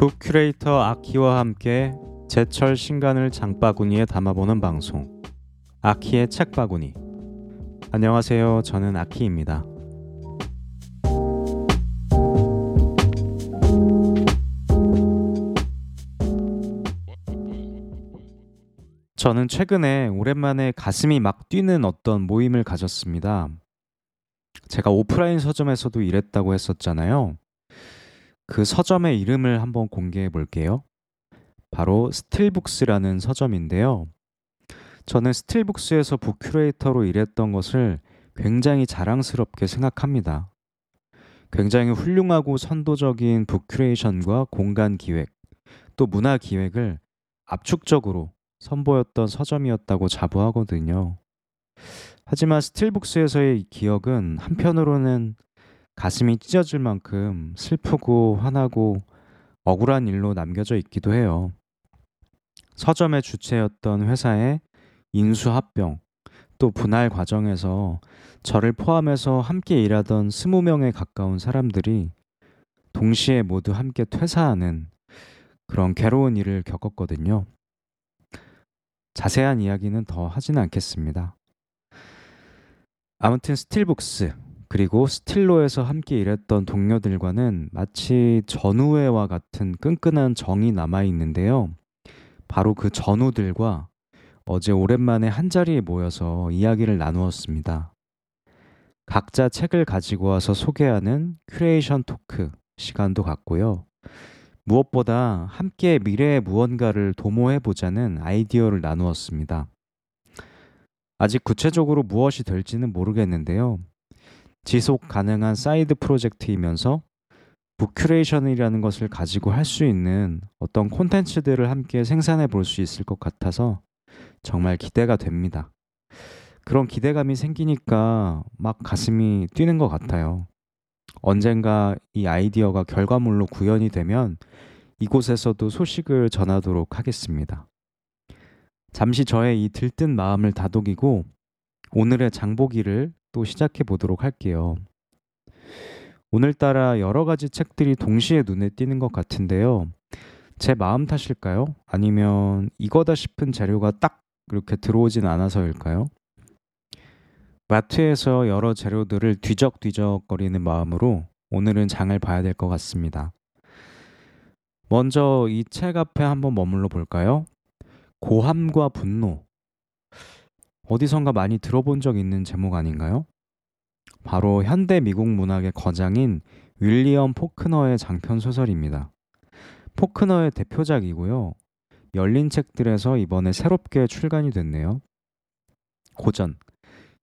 북 큐레이터 아키와 함께 제철 신간을 장바구니에 담아보는 방송 아키의 책바구니 안녕하세요 저는 아키입니다 저는 최근에 오랜만에 가슴이 막 뛰는 어떤 모임을 가졌습니다. 제가 오프라인 서점에서도 일했다고 했었잖아요. 그 서점의 이름을 한번 공개해 볼게요. 바로 스틸북스라는 서점인데요. 저는 스틸북스에서 book curator로 일했던 것을 굉장히 자랑스럽게 생각합니다. 굉장히 훌륭하고 선도적인 book curation과 공간 기획, 또 문화 기획을 압축적으로 선보였던 서점이었다고 자부하거든요. 하지만 스틸북스에서의 기억은 한편으로는 가슴이 찢어질 만큼 슬프고 화나고 억울한 일로 남겨져 있기도 해요. 서점의 주체였던 회사의 인수합병, 또 분할 과정에서 저를 포함해서 함께 일하던 20명에 가까운 사람들이 동시에 모두 함께 퇴사하는 그런 괴로운 일을 겪었거든요. 자세한 이야기는 더 하진 않겠습니다. 아무튼 스틸북스, 그리고 스틸로에서 함께 일했던 동료들과는 마치 전우회와 같은 끈끈한 정이 남아 있는데요. 바로 그 전우들과 어제 오랜만에 한 자리에 모여서 이야기를 나누었습니다. 각자 책을 가지고 와서 소개하는 curation talk 시간도 갖고요. 무엇보다 함께 미래의 무언가를 도모해 보자는 아이디어를 나누었습니다. 아직 구체적으로 무엇이 될지는 모르겠는데요. 지속 가능한 side project이면서 book curation이라는 것을 가지고 할 수 있는 어떤 콘텐츠들을 함께 생산해 볼 수 있을 것 같아서 정말 기대가 됩니다. 그런 기대감이 생기니까 막 가슴이 뛰는 것 같아요. 언젠가 이 아이디어가 결과물로 구현이 되면 이곳에서도 소식을 전하도록 하겠습니다. 잠시 저의 이 들뜬 마음을 다독이고 오늘의 장보기를 또 시작해 보도록 할게요. 오늘따라 여러 가지 책들이 동시에 눈에 띄는 것 같은데요. 제 마음 탓일까요? 아니면 이거다 싶은 재료가 딱 이렇게 들어오진 않아서일까요? 마트에서 여러 재료들을 뒤적뒤적거리는 마음으로 오늘은 장을 봐야 될 것 같습니다. 먼저 이 책 앞에 한번 머물러 볼까요? 고함과 분노. 어디선가 많이 들어본 적 있는 제목 아닌가요? 바로 현대 미국 문학의 거장인 윌리엄 포크너의 장편 소설입니다. 포크너의 대표작이고요. 열린 책들에서 이번에 새롭게 출간이 됐네요. 고전.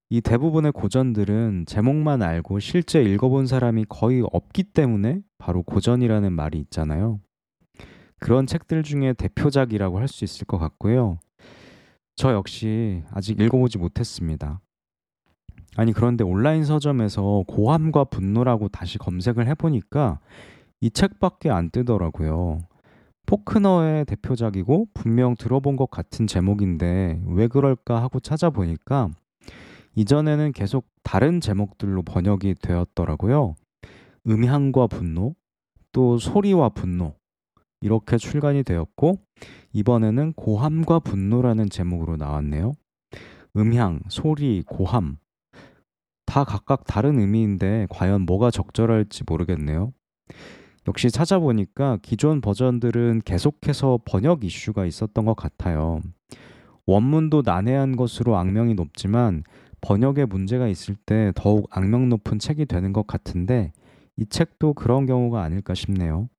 이 대부분의 고전들은 제목만 알고 실제 읽어본 사람이 거의 없기 때문에 바로 고전이라는 말이 있잖아요. 그런 책들 중에 대표작이라고 할 수 있을 것 같고요. 저 역시 아직 읽어보지 못했습니다. 아니, 그런데 온라인 서점에서 고함과 분노라고 다시 검색을 해보니까 이 책밖에 안 뜨더라고요. 포크너의 대표작이고 분명 들어본 것 같은 제목인데 왜 그럴까 하고 찾아보니까 이전에는 계속 다른 제목들로 번역이 되었더라고요. 음향과 분노, 또 소리와 분노, 이렇게 출간이 되었고 이번에는 고함과 분노라는 제목으로 나왔네요. 음향, 소리, 고함 다 각각 다른 의미인데 과연 뭐가 적절할지 모르겠네요. 역시 찾아보니까 기존 버전들은 계속해서 번역 이슈가 있었던 것 같아요. 원문도 난해한 것으로 악명이 높지만 번역에 문제가 있을 때 더욱 악명 높은 책이 되는 것 같은데 이 책도 그런 경우가 아닐까 싶네요.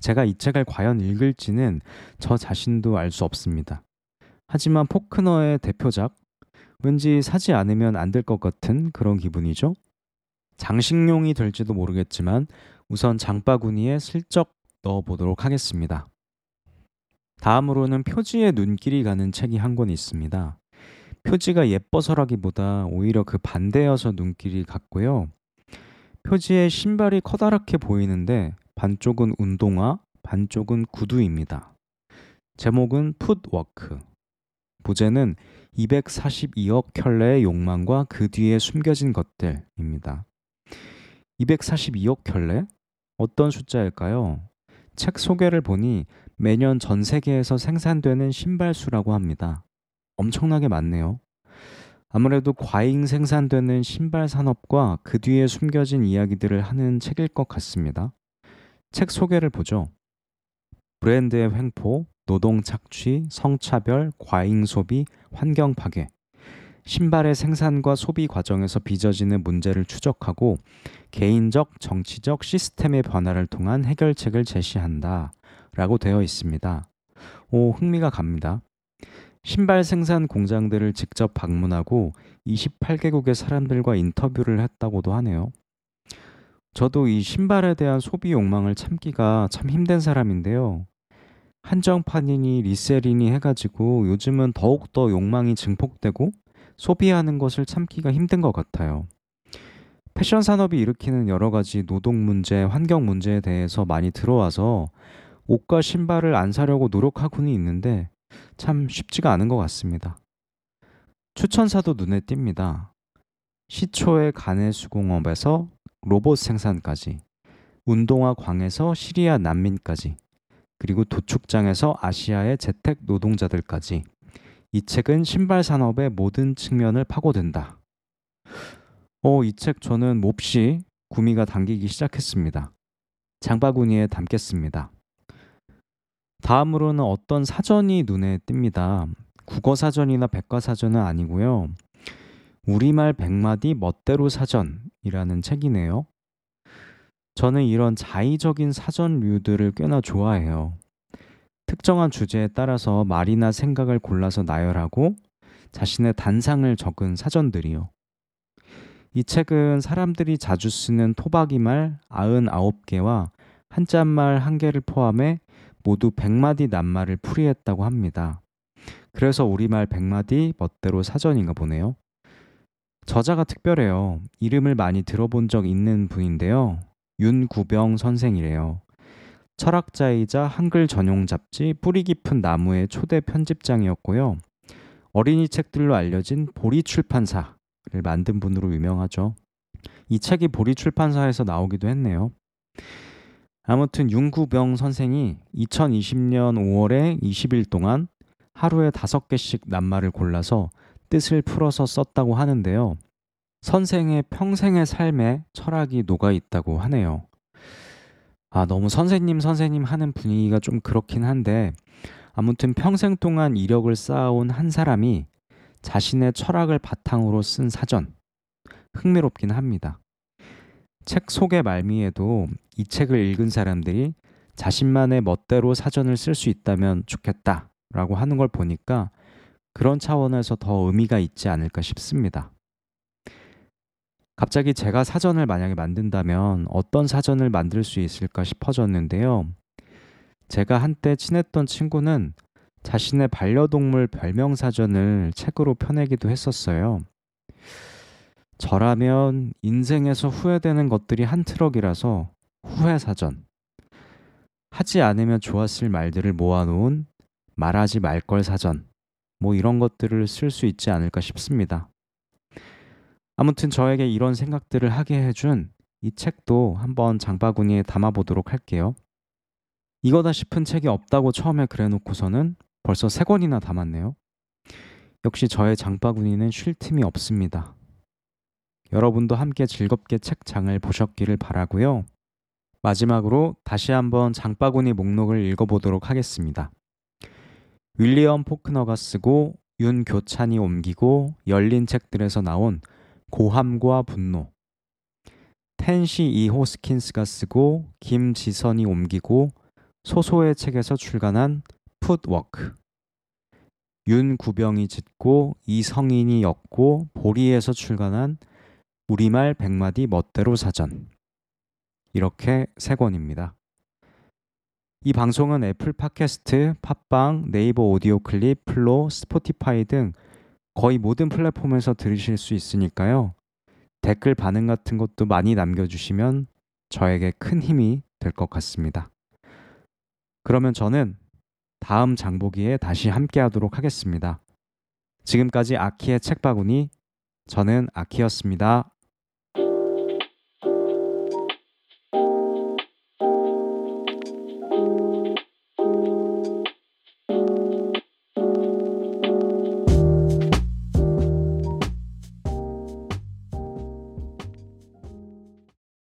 제가 이 책을 과연 읽을지는 저 자신도 알 수 없습니다. 하지만 포크너의 대표작, 왠지 사지 않으면 안 될 것 같은 그런 기분이죠. 장식용이 될지도 모르겠지만 우선 장바구니에 슬쩍 넣어보도록 하겠습니다. 다음으로는 표지에 눈길이 가는 책이 한 권 있습니다. 표지가 예뻐서라기보다 오히려 그 반대여서 눈길이 갔고요. 표지에 신발이 커다랗게 보이는데 반쪽은 운동화, 반쪽은 구두입니다. 제목은 풋워크. 부제는 242억 켤레의 욕망과 그 뒤에 숨겨진 것들입니다. 242억 켤레? 어떤 숫자일까요? 책 소개를 보니 매년 전 세계에서 생산되는 신발 수라고 합니다. 엄청나게 많네요. 아무래도 과잉 생산되는 신발 산업과 그 뒤에 숨겨진 이야기들을 하는 책일 것 같습니다. 책 소개를 보죠. 브랜드의 횡포, 노동 착취, 성차별, 과잉 소비, 환경 파괴. 신발의 생산과 소비 과정에서 빚어지는 문제를 추적하고 개인적, 정치적 시스템의 변화를 통한 해결책을 제시한다. 라고 되어 있습니다. 오, 흥미가 갑니다. 신발 생산 공장들을 직접 방문하고 28개국의 사람들과 인터뷰를 했다고도 하네요. 저도 이 신발에 대한 소비 욕망을 참기가 참 힘든 사람인데요. 한정판이니 리셀이니 해가지고 요즘은 더욱더 욕망이 증폭되고 소비하는 것을 참기가 힘든 것 같아요. 패션 산업이 일으키는 여러 가지 노동 문제, 환경 문제에 대해서 많이 들어와서 옷과 신발을 안 사려고 노력하고는 있는데 참 쉽지가 않은 것 같습니다. 추천사도 눈에 띕니다. 시초의 간의 수공업에서 로봇 생산까지, 운동화 광에서 시리아 난민까지, 그리고 도축장에서 아시아의 재택 노동자들까지 이 책은 신발 산업의 모든 측면을 파고든다. 어, 이 책 저는 몹시 구미가 당기기 시작했습니다. 장바구니에 담겠습니다. 다음으로는 어떤 사전이 눈에 띕니다. 국어 사전이나 백과 사전은 아니고요. 우리말 백마디 멋대로 사전이라는 책이네요. 저는 이런 자의적인 사전류들을 꽤나 좋아해요. 특정한 주제에 따라서 말이나 생각을 골라서 나열하고 자신의 단상을 적은 사전들이요. 이 책은 사람들이 자주 쓰는 토박이말 99개와 한자말 1개를 포함해 모두 100마디 낱말을 풀이했다고 합니다. 그래서 우리말 100마디 멋대로 사전인가 보네요. 저자가 특별해요. 이름을 많이 들어본 적 있는 분인데요. 윤구병 선생이래요. 철학자이자 한글 전용 잡지 뿌리 깊은 나무의 초대 편집장이었고요. 어린이 책들로 알려진 보리 출판사를 만든 분으로 유명하죠. 이 책이 보리 출판사에서 나오기도 했네요. 아무튼 윤구병 선생이 2020년 5월에 20일 동안 하루에 5개씩 낱말을 골라서 뜻을 풀어서 썼다고 하는데요. 선생의 평생의 삶에 철학이 녹아 있다고 하네요. 아, 너무 선생님, 선생님 하는 분위기가 좀 그렇긴 한데, 아무튼 평생 동안 이력을 쌓아온 한 사람이 자신의 철학을 바탕으로 쓴 사전. 흥미롭긴 합니다. 책 속의 말미에도 이 책을 읽은 사람들이 자신만의 멋대로 사전을 쓸 수 있다면 좋겠다 라고 하는 걸 보니까 그런 차원에서 더 의미가 있지 않을까 싶습니다. 갑자기 제가 사전을 만약에 만든다면 어떤 사전을 만들 수 있을까 싶어졌는데요. 제가 한때 친했던 친구는 자신의 반려동물 별명 사전을 책으로 펴내기도 했었어요. 저라면 인생에서 후회되는 것들이 한 트럭이라서 후회 사전. 하지 않으면 좋았을 말들을 모아놓은 말하지 말 걸 사전. 뭐 이런 것들을 쓸 수 있지 않을까 싶습니다. 아무튼 저에게 이런 생각들을 하게 해준 이 책도 한번 장바구니에 담아보도록 할게요. 이거다 싶은 책이 없다고 처음에 그래 놓고서는 벌써 세 권이나 담았네요. 역시 저의 장바구니는 쉴 틈이 없습니다. 여러분도 함께 즐겁게 책장을 보셨기를 바라고요. 마지막으로 다시 한번 장바구니 목록을 읽어보도록 하겠습니다. 윌리엄 포크너가 쓰고 윤교찬이 옮기고 열린책들에서 나온 고함과 분노 탠시 E. 호스킨스가 쓰고 김지선이 옮기고 소소의 책에서 출간한 풋워크 윤구병이 짓고 이성인이 엮고 보리에서 출간한 우리말 백마디 멋대로 사전. 이렇게 세 권입니다. 이 방송은 애플 팟캐스트, 팟빵, 네이버 오디오 클립, 플로, 스포티파이 등 거의 모든 플랫폼에서 들으실 수 있으니까요. 댓글 반응 같은 것도 많이 남겨주시면 저에게 큰 힘이 될 것 같습니다. 그러면 저는 다음 장보기에 다시 함께 하도록 하겠습니다. 지금까지 아키의 책바구니, 저는 아키였습니다.